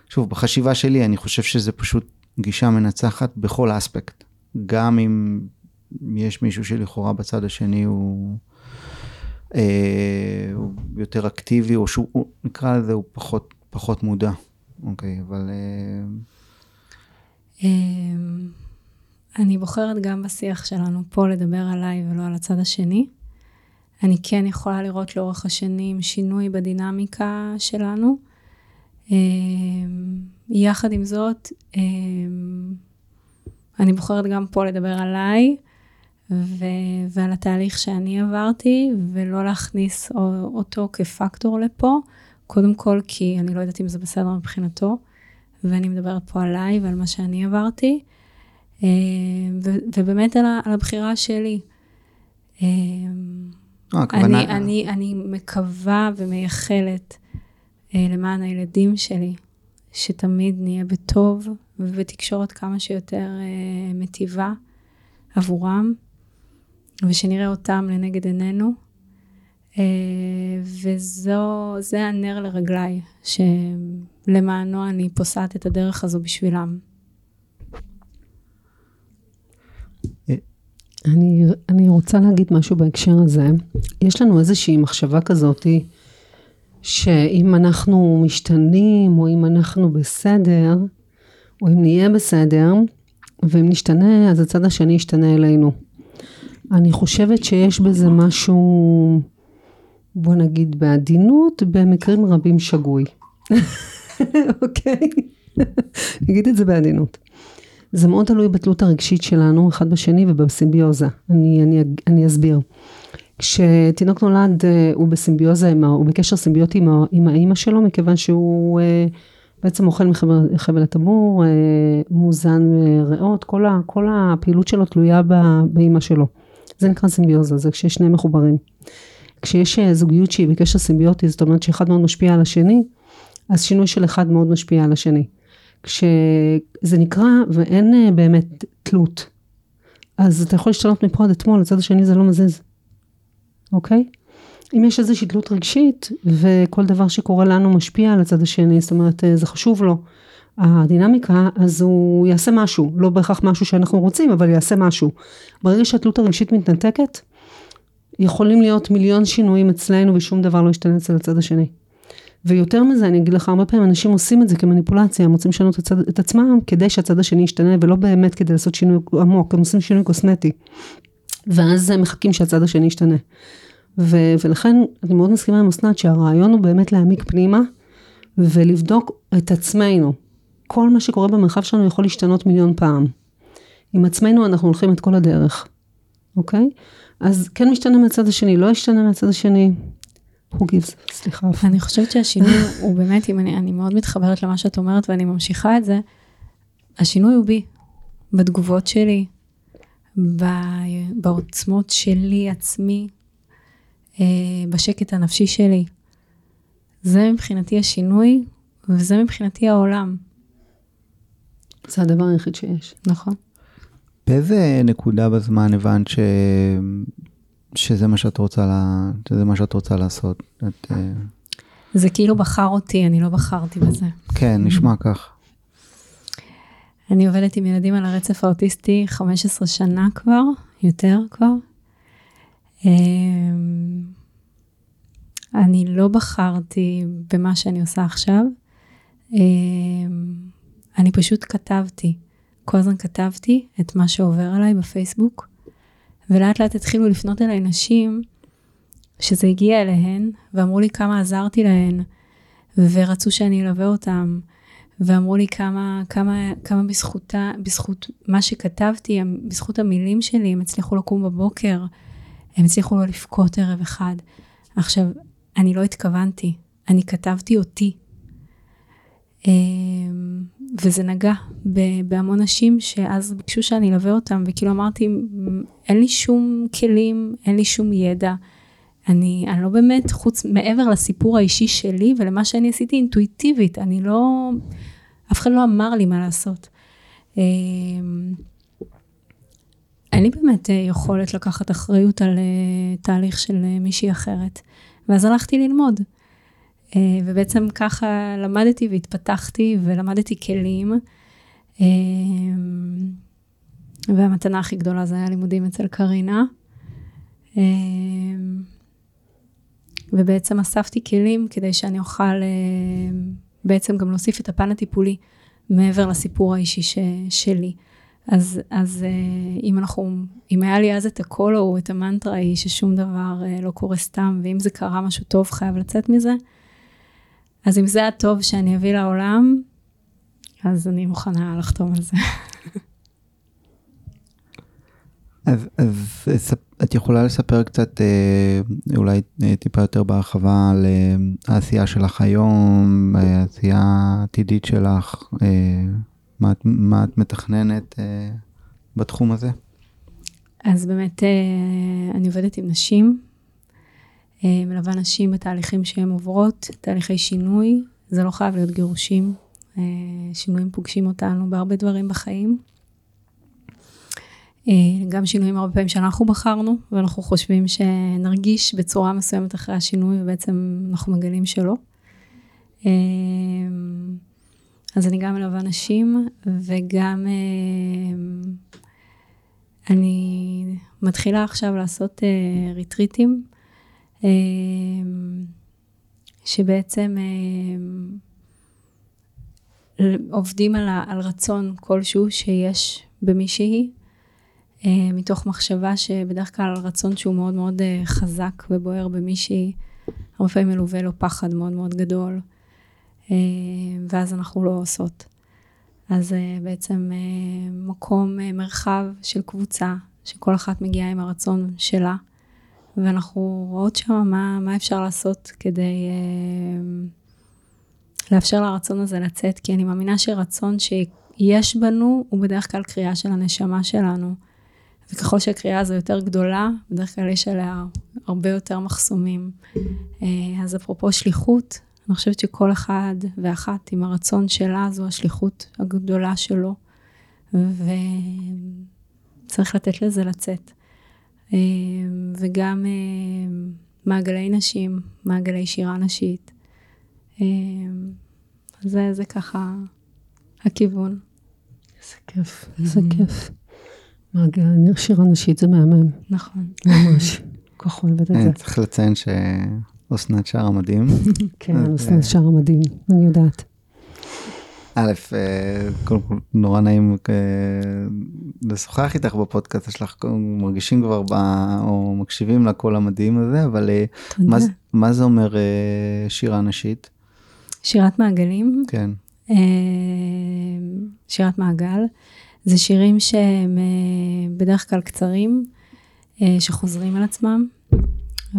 שוב, בחשיבה שלי אני חושב שזה פשוט גישה מנצחת בכל אספקט. גם אם יש מישהו שלכאורה בצד השני הוא... אה, הוא יותר אקטיבי, או שהוא, נקרא לזה, הוא פחות פחות מודע, אוקיי, אבל... אה, אמ, אני בוחרת גם בשיח שלנו פה לדבר עליי ולא על הצד השני. אני כן יכולה לראות לאורך השנים שינוי בדינמיקה שלנו. אמ, יחד עם זאת, אמ, אני בוחרת גם פה לדבר עליי ו- ועל התהליך שאני עברתי, ולא להכניס אותו כפקטור לפה. קודם כל כי אני לא יודעת אם זה בסדר מבחינתו, ואני מדברת פה עליי ועל מה שאני עברתי, אה, ו- ובאמת על, על הבחירה שלי. אה, אני, אני, אני מקווה ומייחלת אה, למען הילדים שלי, שתמיד נהיה בטוב ובתקשורת כמה שיותר מטיבה עבורם, ושנראה אותם לנגד עינינו. אה, וזה הנר לרגליי, שלמענו אני פוסעת את הדרך הזו בשבילם. אני, אני רוצה להגיד משהו בהקשר הזה. יש לנו איזושהי מחשבה כזאתי, שאם אנחנו משתנים, או אם אנחנו בסדר, או אם נהיה בסדר, ואם נשתנה, אז הצד השני ישתנה אלינו. אני חושבת שיש בזה משהו בוא נגיד בעדינות, במקרים רבים שגוי. [LAUGHS] אוקיי? נגיד את זה בעדינות. זה מאוד תלוי בתלות הרגשית שלנו אחד בשני ובסימביוזה. אני, אני, אני אסביר. כשתינוק נולד אה, הוא בסימביוזה, הוא בקשר סימביוטי עם, עם האימא שלו, מכיוון שהוא אה, בעצם אוכל מחבל הטבור, אה, מוזן ריאות, כל, כל הפעילות שלו תלויה באימא שלו. זה נקרא סימביוזה, זה שני מחוברים. כשיש אה, זוגיות שהיא בקשר סימביוטי, זאת אומרת שאחד מאוד משפיע על השני, אז שינוי של אחד מאוד משפיע על השני. כשזה נקרא ואין אה, באמת תלות, אז אתה יכול להשתנות מפה עד אתמול, לצד השני זה לא מזיז, אוקיי? אם יש איזושהי תלות רגשית, וכל דבר שקורה לנו משפיע על הצד השני, זאת אומרת, אה, זה חשוב לו, הדינמיקה, אז הוא יעשה משהו, לא בהכרח משהו שאנחנו רוצים, אבל יעשה משהו. ברגע שהתלות הרגשית מתנתקת, יכולים להיות מיליון שינויים אצלנו ושום דבר לא ישתנה אצל הצד השני. ויותר מזה, אני אגיד לך, הרבה פעמים אנשים עושים את זה כמניפולציה, הם רוצים לשנות את, עצמם כדי שהצד השני ישתנה, ולא באמת כדי לעשות שינוי עמוק, הם עושים שינוי קוסמטי. ואז הם מחכים שהצד השני ישתנה. ו- ולכן אני מאוד מסכימה עם אסנת שהרעיון הוא באמת להעמיק פנימה ולבדוק את עצמנו. כל מה שקורה במרחב שלנו יכול להשתנות מיליון פעם. עם עצמנו אנחנו הולכים את כל הדרך, אוקיי? אז כן משתנה מהצד השני, לא ישתנה מהצד השני. who gives, סליחה. אני חושבת שהשינוי הוא באמת, אם אני, אני מאוד מתחברת למה שאת אומרת ואני ממשיכה את זה, השינוי הוא בי, בתגובות שלי, ב- בעוצמות שלי עצמי, אה, בשקט הנפשי שלי. זה מבחינתי השינוי, וזה מבחינתי העולם, זה הדבר היחיד שיש. נכון? באיזה נקודה בזמן הבנת ש... שזה מה שאת רוצה, לה... שזה מה שאת רוצה לעשות? את, אה, זה כאילו בחר אותי, אני לא בחרתי בזה. כן, נשמע כך. אני עובדת עם ילדים על הרצף האוטיסטי 15 שנה כבר, יותר כבר. אמ, אני לא בחרתי במה שאני עושה עכשיו. אמ, אני פשוט כתבתי. כל הזמן כתבתי את מה שעובר עליי בפייסבוק, ולאט לאט התחילו לפנות אליי נשים שזה הגיע אליהן, ואמרו לי כמה עזרתי להן, ורצו שאני אלווה אותם, ואמרו לי כמה, כמה, כמה בזכותה, בזכות מה שכתבתי, בזכות המילים שלי, הם הצליחו לקום בבוקר, הם הצליחו לא לבכות ערב אחד. עכשיו, אני לא התכוונתי, אני כתבתי אותי. וזה נגע בהמון נשים שאז ביקשו שאני אלווה אותם, וכאילו אמרתי, אין לי שום כלים, אין לי שום ידע. אני, אני לא באמת, חוץ, מעבר לסיפור האישי שלי ולמה שאני עשיתי אינטואיטיבית, אני לא, אף אחד לא אמר לי מה לעשות. אמ, אין לי באמת אה, יכולת לקחת אחריות על אה, תהליך של אה, מישהי אחרת. ואז הלכתי ללמוד. ובעצם ככה למדתי והתפתחתי ולמדתי כלים. והמתנה הכי גדולה זה היה לימודים אצל קרינה. ובעצם אספתי כלים כדי שאני אוכל בעצם גם להוסיף את הפן הטיפולי מעבר לסיפור האישי ש, שלי. אז, אז אם אנחנו, אם היה לי אז את הקול או את המנטרה היא ששום דבר לא קורה סתם, ואם זה קרה משהו טוב חייב לצאת מזה, אז אם זה הטוב שאני אביא לעולם, אז אני מוכנה לחתום על זה. אז, אז את יכולה לספר קצת, אה, אולי אה, טיפה יותר בהרחבה, על אה, העשייה שלך היום, העשייה העתידית שלך, מה, מה את מתכננת בתחום הזה? אז באמת, אני עובדת עם נשים, מלווה נשים בתהליכים שהן עוברות, תהליכי שינוי, זה לא חייב להיות גירושים, שינויים פוגשים אותנו בהרבה דברים בחיים. גם שינויים הרבה פעמים שאנחנו בחרנו, ואנחנו חושבים שנרגיש בצורה מסוימת אחרי השינוי, ובעצם אנחנו מגלים שלא. אז אני גם מלווה נשים, וגם אני מתחילה עכשיו לעשות ריטריטים, שבעצם עובדים על, על רצון כלשהו שיש במישהי, אה, מתוך מחשבה שבדרך כלל רצון שהוא מאוד מאוד אה, חזק ובוער במישהי, הרבה פעמים מלווה לו פחד מאוד מאוד גדול, אה, ואז אנחנו לא עושות. אז בעצם מקום, מרחב של קבוצה, שכל אחת מגיעה עם הרצון שלה, ואנחנו רואות שם מה, מה אפשר לעשות כדי לאפשר לרצון הזה לצאת, כי אני מאמינה שרצון שיש בנו הוא בדרך כלל קריאה של הנשמה שלנו. וככל שהקריאה הזו יותר גדולה, בדרך כלל יש עליה הרבה יותר מחסומים. אה, אז אפרופו שליחות, אני חושבת שכל אחד ואחת עם הרצון שלה, זו השליחות הגדולה שלו, וצריך לתת לזה לצאת. אה, וגם אה, מעגלי נשים, מעגלי שירה נשית. זה, זה ככה הכיוון. איזה כיף, איזה כיף. מעגל, שירה נשית זה מהמם. נכון. ממש. כל כך אוהבת את זה. צריך לציין שאסנת שרה מדהים. [LAUGHS] כן, אסנת שרה מדהים, אני יודעת. א', אה, קודם כל נורא נעים אה, לשוחח איתך בפודקאסט שלך, מרגישים כבר ב... או מקשיבים לקול המדהים הזה, אבל אה. מה, זה- מה זה אומר שירה נשית? שירת מעגלים, כן. שירת מעגל, זה שירים שהם בדרך כלל קצרים, שחוזרים על עצמם,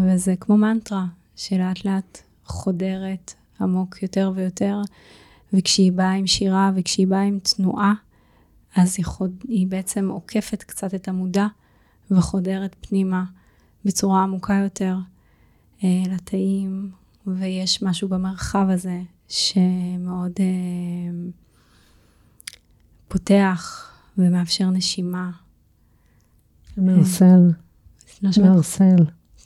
וזה כמו מנטרה שלאט לאט חודרת עמוק יותר ויותר, וכשהיא באה עם שירה וכשהיא באה עם תנועה, אז היא, חוד, היא בעצם עוקפת קצת את המודע וחודרת פנימה בצורה עמוקה יותר אה, לתאים, ויש משהו במרחב הזה שמאוד אה, פותח ומאפשר נשימה. מערסל? מערסל.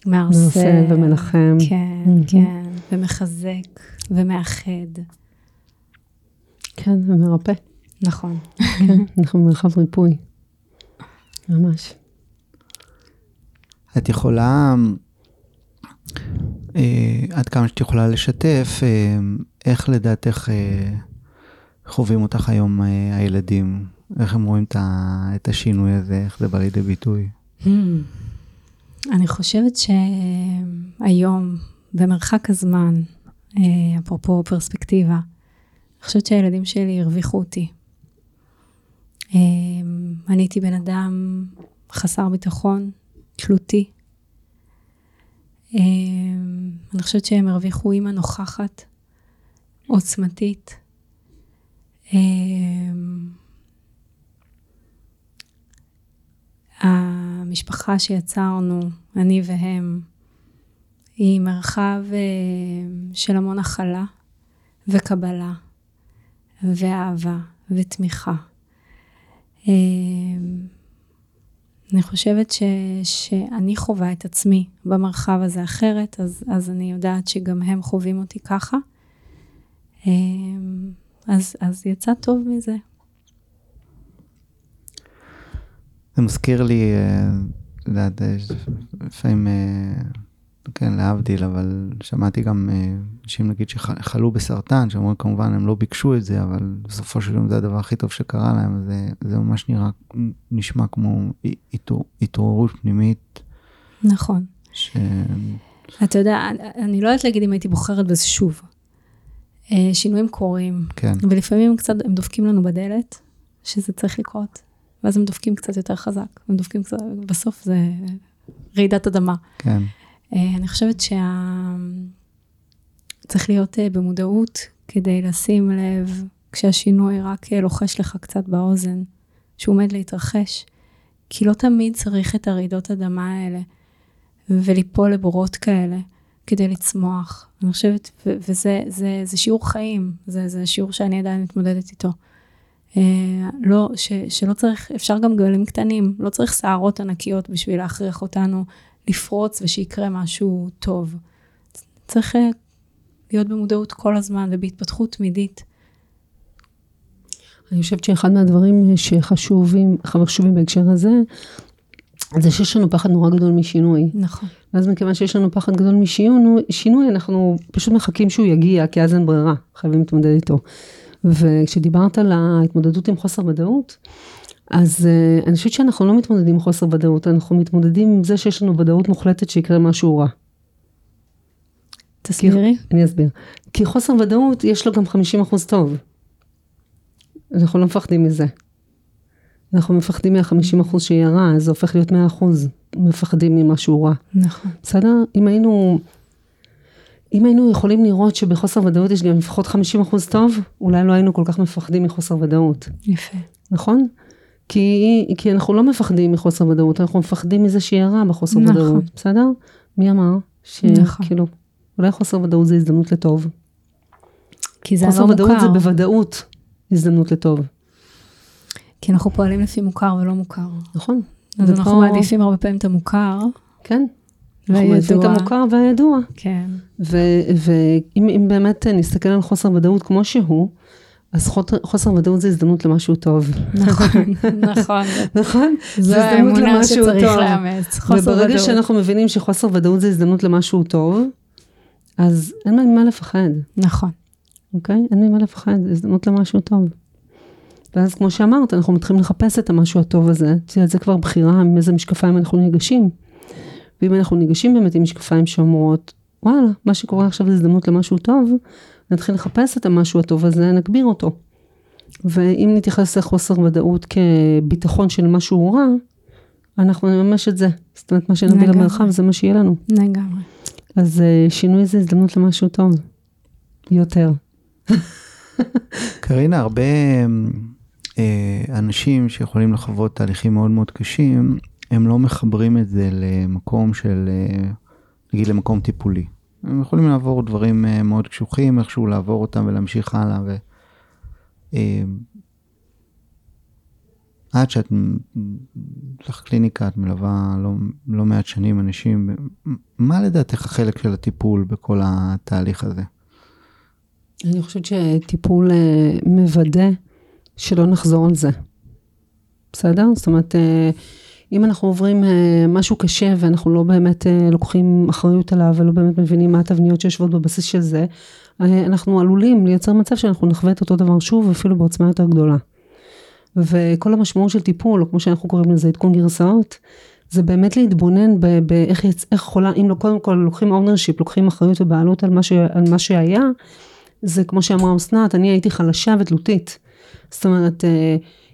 מערסל. ומנחם. כן. כן, ומחזק ומאחד. כן, ומרפא. נכון. כן, אנחנו במרחב ריפוי. ממש. את יכולה, אה, עד כמה שאת יכולה לשתף, אה, איך לדעתך אה, חווים אותך היום אה, הילדים? איך הם רואים את ה- את השינוי הזה, איך זה בא לידי ביטוי? Hmm. אני חושבת שהיום, במרחק הזמן, אה, אפרופו פרספקטיבה, חושבת שהילדים שלי הרוויחו אותי. אה, אני הייתי בן אדם חסר ביטחון, תלותי. אה, אני חושבת שהם הרוויחו אימא נוכחת, עוצמתית. אה, המשפחה שיצרנו, אני והם, היא מרחב של המון הכלה וקבלה ואהבה ותמיכה. אה, אני חושבת ש, שאני חווה את עצמי במרחב הזה אחרת, אז, אז אני יודעת שגם הם חווים אותי ככה. אה, אז, אז יצא טוב מזה. זה מזכיר לי, אה, את יודעת, אה, לפעמים, אה, כן, להבדיל, אבל שמעתי גם אה, אנשים, נגיד, שחלו בסרטן, שאומרים, כמובן, הם לא ביקשו את זה, אבל בסופו של יום זה הדבר הכי טוב שקרה להם, זה, זה ממש נראה, נשמע כמו התעור- התעוררות פנימית, נכון. ש... אתה יודע, אני- לא יודעת להגיד אם הייתי בוחרת בזה שוב. אה, שינויים קורים, כן, ולפעמים קצת, הם דופקים לנו בדלת, שזה צריך לקרות, ואז הם דופקים קצת יותר חזק, הם דופקים קצת, בסוף זה רעידת אדמה. כן, אני חושבת שה... צריך להיות אה, במודעות כדי לשים לב, כשהשינוי רק אה, לוחש לך קצת באוזן, שהוא עומד להתרחש, כי לא תמיד צריך את הרעידות אדמה האלה, וליפול לבורות כאלה, כדי לצמוח. אני חושבת, ו- וזה זה, זה שיעור חיים, זה, זה שיעור שאני עדיין מתמודדת איתו. אה, לא, ש, שלא צריך, אפשר גם גלים קטנים, לא צריך שערות ענקיות בשביל להכריח אותנו לפרוץ ושיקרה משהו טוב. צריך אה, להיות במודעות כל הזמן ובהתפתחות תמידית. אני חושבת שאחד מהדברים שחשובים, חשובים בהקשר הזה, זה שיש לנו פחד נורא גדול משינוי. נכון. ואז מכיוון שיש לנו פחד גדול משינוי, שינוי, אנחנו פשוט מחכים שהוא יגיע, כי אז אין ברירה, חייבים להתמודד איתו. וכשדיברת על ההתמודדות עם חוסר ודאות, אז uh, אני חושבת שאנחנו לא מתמודדים עם חוסר ודאות, אנחנו מתמודדים עם זה שיש לנו ודאות מוחלטת שיקרה משהו רע. תסבירי. אני אסביר. כי חוסר ודאות יש לו גם 50% טוב. אנחנו לא מפחדים מזה. אנחנו מפחדים מה-50% שיהיה רע, אז זה הופך להיות 100%. מפחדים ממשהו רע. נכון. בסדר? אם היינו, אם היינו יכולים לראות שבחוסר ודאות יש גם לפחות 50% טוב, אולי לא היינו כל כך מפחדים מחוסר ודאות, יפה. נכון? כי, כי אנחנו לא מפחדים מחוסר ודאות, אנחנו מפחדים מזה שיהיה רע בחוסר נכון. ודאות, בסדר? מי אמר? נכון. שכאילו, אולי חוסר ודאות זה הזדמנות לטוב. כי זה חוסר הלא ודאות זה מוכר. בוודאות הזדמנות לטוב, כי אנחנו פועלים לפי מוכר ולא מוכר. נכון? אז ופה- אנחנו מעדיפים הרבה פעמים את המוכר. כן. אנחנו מעדיפים את. המוכר והידוע. כן. ואם אם באמת נסתכל על חוסר ודאות כמו שהוא, אז חוסר ודאות זה הזדמנות למשהו טוב. נכון, [LAUGHS] נכון. נכון? זו האמונה שצריך. לאמץ. חוסר וברגע ודאות. שאנחנו מבינים שחוסר ודאות זה הזדמנות למשהו טוב, אז אין מה- ממה לפחד, נכון. אוקיי? אין ממה לפחד, הזדמנות למשהו טוב. ואז כמו שאמרת, אנחנו מתחילים לחפש את המשהו הטוב הזה, את יודעת, זה כבר בחירה עם איזה משקפיים אנחנו ניגשים. ואם אנחנו ניגשים באמת עם משקפיים שאומרות, וואלה, מה שקורה עכשיו זה הזדמנות למשהו טוב, נתחיל לחפש את המשהו הטוב הזה, נגביר אותו. ואם נתייחס לחוסר ודאות כביטחון של משהו רע, אנחנו נממש את זה. זאת אומרת, מה שנביא. למרחב זה מה שיהיה לנו. לגמרי. אז אה, שינוי זה הזדמנות למשהו טוב. יותר. קרינה, הרבה אה, אנשים שיכולים לחוות תהליכים מאוד מאוד קשים, הם לא מחברים את זה למקום של, אה, נגיד למקום טיפולי. הם יכולים לעבור דברים אה, מאוד קשוחים, איכשהו לעבור אותם ולהמשיך הלאה. ו... אה, עד שאת, לך קליניקה, את מלווה לא, לא מעט שנים אנשים, מה לדעתך החלק של הטיפול בכל התהליך הזה? אני חושבת שטיפול אה, מוודא שלא נחזור על זה. בסדר? זאת אומרת, אם אנחנו עוברים אה, משהו קשה ואנחנו לא באמת אה, לוקחים אחריות עליו ולא באמת מבינים מה התבניות שיושבות בבסיס של זה, אה, אנחנו עלולים לייצר מצב שאנחנו נחווה את אותו דבר שוב, אפילו בעוצמה יותר גדולה. וכל המשמעות של טיפול, או כמו שאנחנו קוראים לזה עדכון גרסאות, זה באמת להתבונן באיך יצ... איך יכולה, אם לא קודם כל לוקחים ownership, לוקחים אחריות ובעלות על מה, ש... על מה שהיה, זה כמו שאמרה אסנת, אני הייתי חלשה ותלותית. זאת אומרת,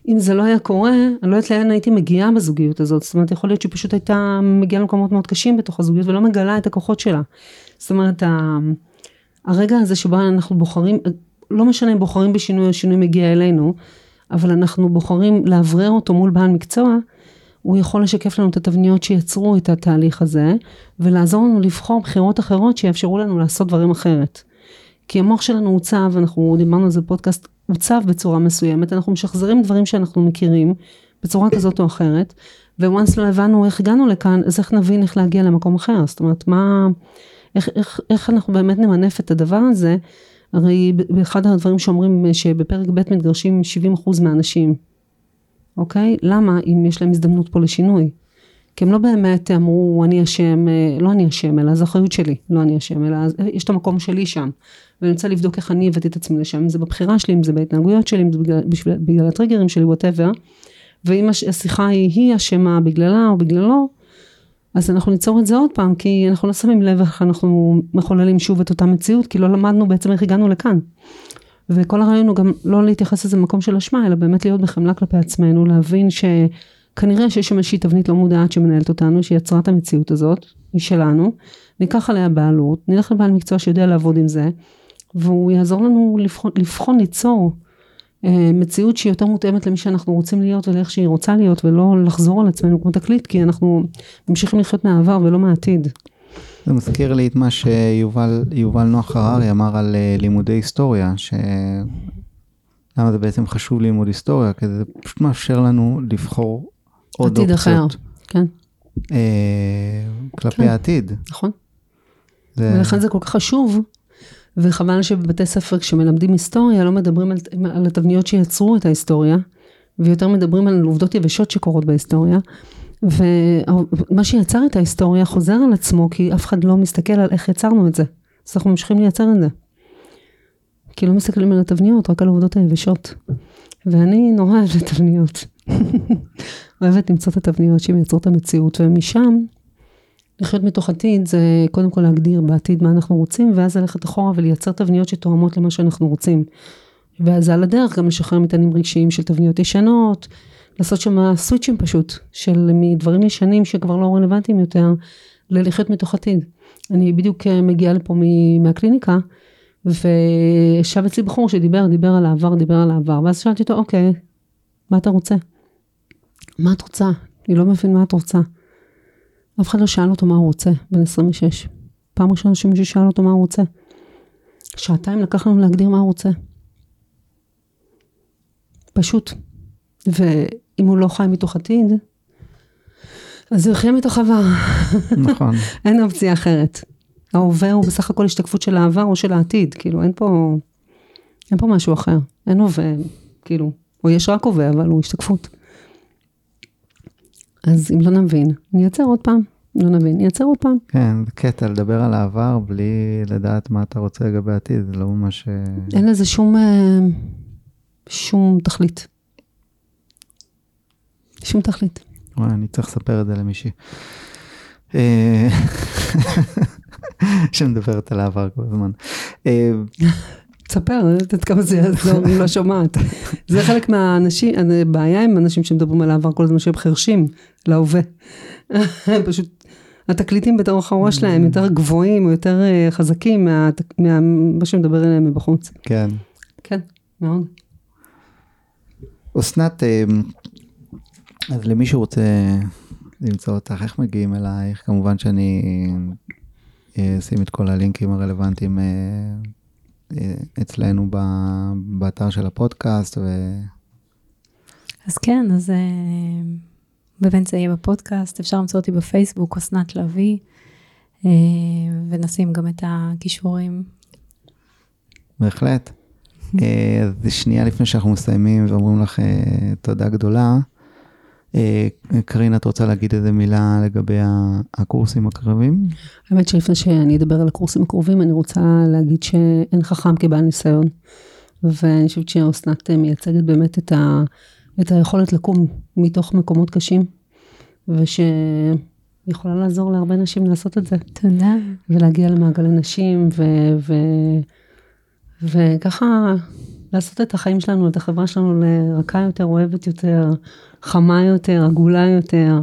אם זה לא היה קורה, אני לא יודעת לאן הייתי מגיעה בזוגיות הזאת. זאת אומרת, יכול להיות שהיא פשוט הייתה מגיעה למקומות מאוד קשים בתוך הזוגיות ולא מגלה את הכוחות שלה. זאת אומרת, הרגע הזה שבו אנחנו בוחרים, לא משנה אם בוחרים בשינוי או שינוי מגיע אלינו, אבל אנחנו בוחרים לאוורר אותו מול בעל מקצוע, הוא יכול לשקף לנו את התבניות שיצרו את התהליך הזה, ולעזור לנו לבחור בחירות אחרות שיאפשרו לנו לעשות דברים אחרת. כי המוח שלנו עוצב, אנחנו דיברנו על זה בפודקאסט, עוצב בצורה מסוימת, אנחנו משחזרים דברים שאנחנו מכירים בצורה כזאת או אחרת, וואנס לא הבנו איך הגענו לכאן, אז איך נבין איך להגיע למקום אחר, זאת אומרת, מה, איך, איך, איך אנחנו באמת נמנף את הדבר הזה, הרי באחד הדברים שאומרים שבפרק ב' מתגרשים 70% מהאנשים, אוקיי? למה? אם יש להם הזדמנות פה לשינוי. כי הם לא באמת אמרו, אני אשם, אה, לא אני אשם, אלא זו אחריות שלי, לא אני אשם, אלא יש את המקום שלי שם. ואני רוצה לבדוק איך אני הבאתי את עצמי לשם, אם זה בבחירה שלי, אם זה בהתנהגויות שלי, אם זה בגלל, בשביל, בגלל הטריגרים שלי, ווטאבר. ואם הש- השיחה היא, היא אשמה בגללה או בגללו, אז אנחנו ניצור את זה עוד פעם, כי אנחנו לא שמים לב איך אנחנו מחוללים שוב את אותה מציאות, כי לא למדנו בעצם איך הגענו לכאן. וכל הרעיון הוא גם לא להתייחס לזה במקום של אשמה, אלא באמת להיות בחמלה כלפי עצמנו, להבין שכנראה שיש שם איזושהי תבנית לא מודעת שמנהלת אותנו, שיצרה את המציאות הזאת, היא שלנו, ניקח עליה בעלות, נלך לבעל מקצוע שיודע לעבוד עם זה, והוא יעזור לנו לבחון, לבחון ליצור אה, מציאות שהיא יותר מותאמת למי שאנחנו רוצים להיות ולאיך שהיא רוצה להיות, ולא לחזור על עצמנו כמו תקליט, כי אנחנו ממשיכים לחיות מהעבר ולא מהעתיד. זה מזכיר לי את מה שיובל יובל נוח הררי אמר על אה, לימודי היסטוריה, ש... למה זה בעצם חשוב ללמוד היסטוריה? כי זה פשוט מאפשר לנו לבחור עוד עתיד אחר, כן, אה, כלפי כן. העתיד. נכון. זה... ולכן זה כל כך חשוב, וחבל שבבתי ספר כשמלמדים היסטוריה לא מדברים על, על התבניות שיצרו את ההיסטוריה, ויותר מדברים על עובדות יבשות שקורות בהיסטוריה, ומה שיצר את ההיסטוריה חוזר על עצמו, כי אף אחד לא מסתכל על איך יצרנו את זה. אז אנחנו ממשיכים לייצר את זה. כי לא מסתכלים על התבניות, רק על העובדות היבשות. ואני נורא אוהבת תבניות. אוהבת למצוא את התבניות שמייצרות את המציאות, ומשם לחיות מתוך עתיד זה קודם כל להגדיר בעתיד מה אנחנו רוצים, ואז ללכת אחורה ולייצר תבניות שתואמות למה שאנחנו רוצים. ואז על הדרך גם לשחרר מטענים רגשיים של תבניות ישנות, לעשות שם סוויצ'ים פשוט, של מדברים ישנים שכבר לא רלוונטיים יותר, ללחיות מתוך עתיד. אני בדיוק אה, מגיעה לפה מהקליניקה, וישב אצלי בחור שדיבר, דיבר על העבר, דיבר על העבר, ואז שאלתי אותו, אוקיי, מה אתה רוצה? מה את רוצה? אני לא מבין מה את רוצה. אף אחד לא שאל אותו מה הוא רוצה, בן 26. פעם ראשונה שמישהו שאל אותו מה הוא רוצה. שעתיים לקח לנו להגדיר מה הוא רוצה. פשוט. ואם הוא לא חי מתוך עתיד, אז הוא יחיה מתוך עבר. נכון. [LAUGHS] אין אופציה אחרת. ההווה הוא בסך הכל השתקפות של העבר או של העתיד, כאילו אין פה, אין פה משהו אחר. אין הווה, כאילו, או יש רק הווה, אבל הוא השתקפות. אז אם לא נבין, נייצר עוד פעם, לא נבין, יצרו פעם. כן, קטע לדבר על העבר בלי לדעת מה אתה רוצה לגבי העתיד, זה לא ממש... אה, אין לזה שום, אה, שום תכלית. שום תכלית. וואי, אני צריך לספר את זה למישהי. אה, [LAUGHS] שמדברת על העבר כל הזמן. תספר, אני לא יודעת כמה זה יעזור, אני לא שומעת. זה חלק מהאנשים, הבעיה עם אנשים שמדברים על העבר כל הזמן שהם חרשים להווה. פשוט, התקליטים בתוך הראש שלהם יותר גבוהים יותר אה, חזקים מה- מה- מה שמדבר אליהם מבחוץ. כן. כן, מאוד. אסנת, אה, אז למי שרוצה למצוא אותך, איך מגיעים אלייך? כמובן שאני אה, אשים את כל הלינקים הרלוונטיים אצלנו ב- באתר של הפודקאסט, ו... אז כן, אז אה, באמת זה יהיה בפודקאסט, אפשר למצוא אותי בפייסבוק, אסנת לביא, אה, ונשים גם את הכישורים. בהחלט. אה, אז שנייה לפני שאנחנו מסיימים ואומרים לך אה, תודה גדולה, קרין, את רוצה להגיד איזה מילה לגבי הקורסים הקרבים? האמת שלפני שאני אדבר על הקורסים הקרובים, אני רוצה להגיד שאין חכם כבעל ניסיון. ואני חושבת שאסנת מייצגת באמת את, ה, את היכולת לקום מתוך מקומות קשים, ושיכולה לעזור להרבה נשים לעשות את זה, תודה. ולהגיע למעגלי נשים, ו, ו, וככה לעשות את החיים שלנו, את החברה שלנו לרכה יותר, אוהבת יותר, חמה יותר, עגולה יותר.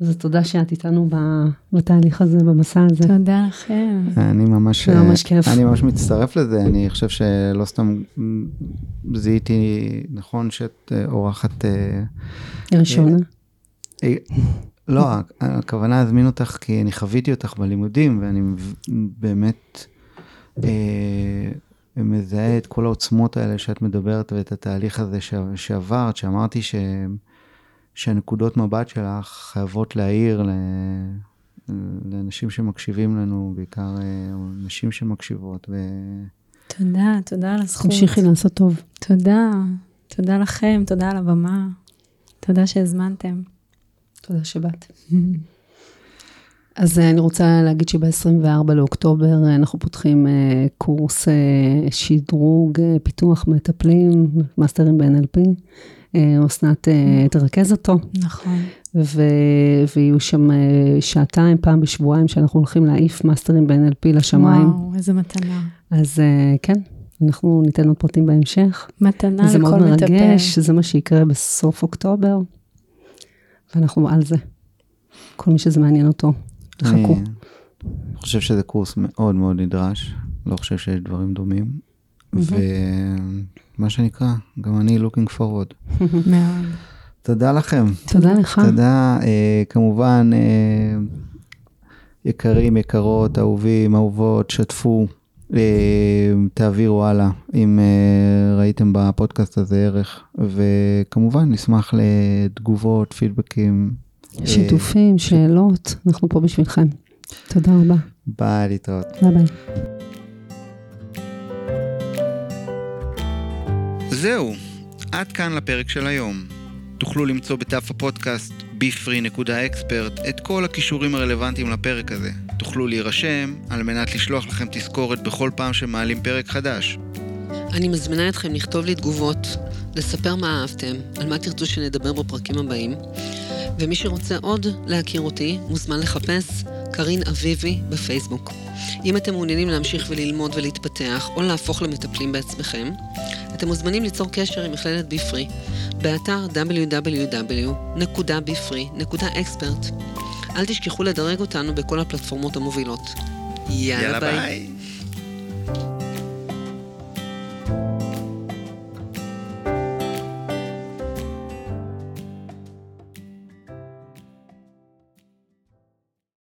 אז תודה שאת איתנו ב- בתהליך הזה, במסע הזה. תודה לכם. אני ממש, זה ממש כיף. אני ממש מצטרף לזה, אני חושב שלא סתם זיהיתי נכון שאת אה, אורחת, אה, ראשונה. אה, לא, הכוונה להזמין אותך כי אני חוויתי אותך בלימודים ואני באמת אה, מזהה את כל העוצמות האלה שאת מדברת ואת התהליך הזה ש- שעברת, שאמרתי ש... שהנקודות מבט שלך חייבות להעיר ל... לאנשים שמקשיבים לנו, בעיקר אה, נשים שמקשיבות. ו... תודה, תודה על הזכות. תמשיכי לעשות טוב. תודה, תודה לכם, תודה על הבמה. תודה שהזמנתם. תודה שבאת. אז אה, אני רוצה להגיד שב-24 לאוקטובר אה, אנחנו פותחים אה, קורס שדרוג, פיתוח מטפלים, מאסטרים ב-NLP. אסנת אה, תרכז אותו, נכון. ו... ויהיו שם שעתיים, פעם בשבועיים, שאנחנו הולכים להעיף מאסטרים ב-NLP לשמיים. וואו, איזה מתנה. אז כן, אנחנו ניתן עוד פרטים בהמשך. מתנה זה מאוד לכל מטפל. מרגש, זה מה שיקרה בסוף אוקטובר, ואנחנו על זה. כל מי שזה מעניין אותו, חכו. אני חושב שזה קורס מאוד מאוד נדרש, לא חושב שיש דברים דומים. ומה שנקרא, גם אני looking forward. [LAUGHS] מאוד. תודה לכם. תודה לך. תודה, אה, כמובן, אה, יקרים, יקרות, אהובים, אהובות, שתפו, אה, תעבירו הלאה אם אה, ראיתם בפודקאסט הזה ערך, וכמובן נשמח לתגובות, פידבקים. שיתופים, שאלות, אנחנו פה בשבילכם. תודה רבה. ביי, להתראות. ביי ביי. זהו, עד כאן לפרק של היום. תוכלו למצוא בדף הפודקאסט bfree.expert את כל הקישורים הרלוונטיים לפרק הזה. תוכלו להירשם על מנת לשלוח לכם תזכורת בכל פעם שמעלים פרק חדש. אני מזמינה אתכם לכתוב לי תגובות, לספר מה אהבתם, על מה תרצו שנדבר בפרקים הבאים, ומי שרוצה עוד להכיר אותי, מוזמן לחפש קרין אביבי בפייסבוק. אם אתם מעוניינים להמשיך וללמוד ולהתפתח, או להפוך למטפלים בעצמכם, אתם מוזמנים ליצור קשר עם מכללת ביפרי, באתר www.bfree.expert. אל תשכחו לדרג אותנו בכל הפלטפורמות המובילות. יאללה, יאללה ביי. ביי.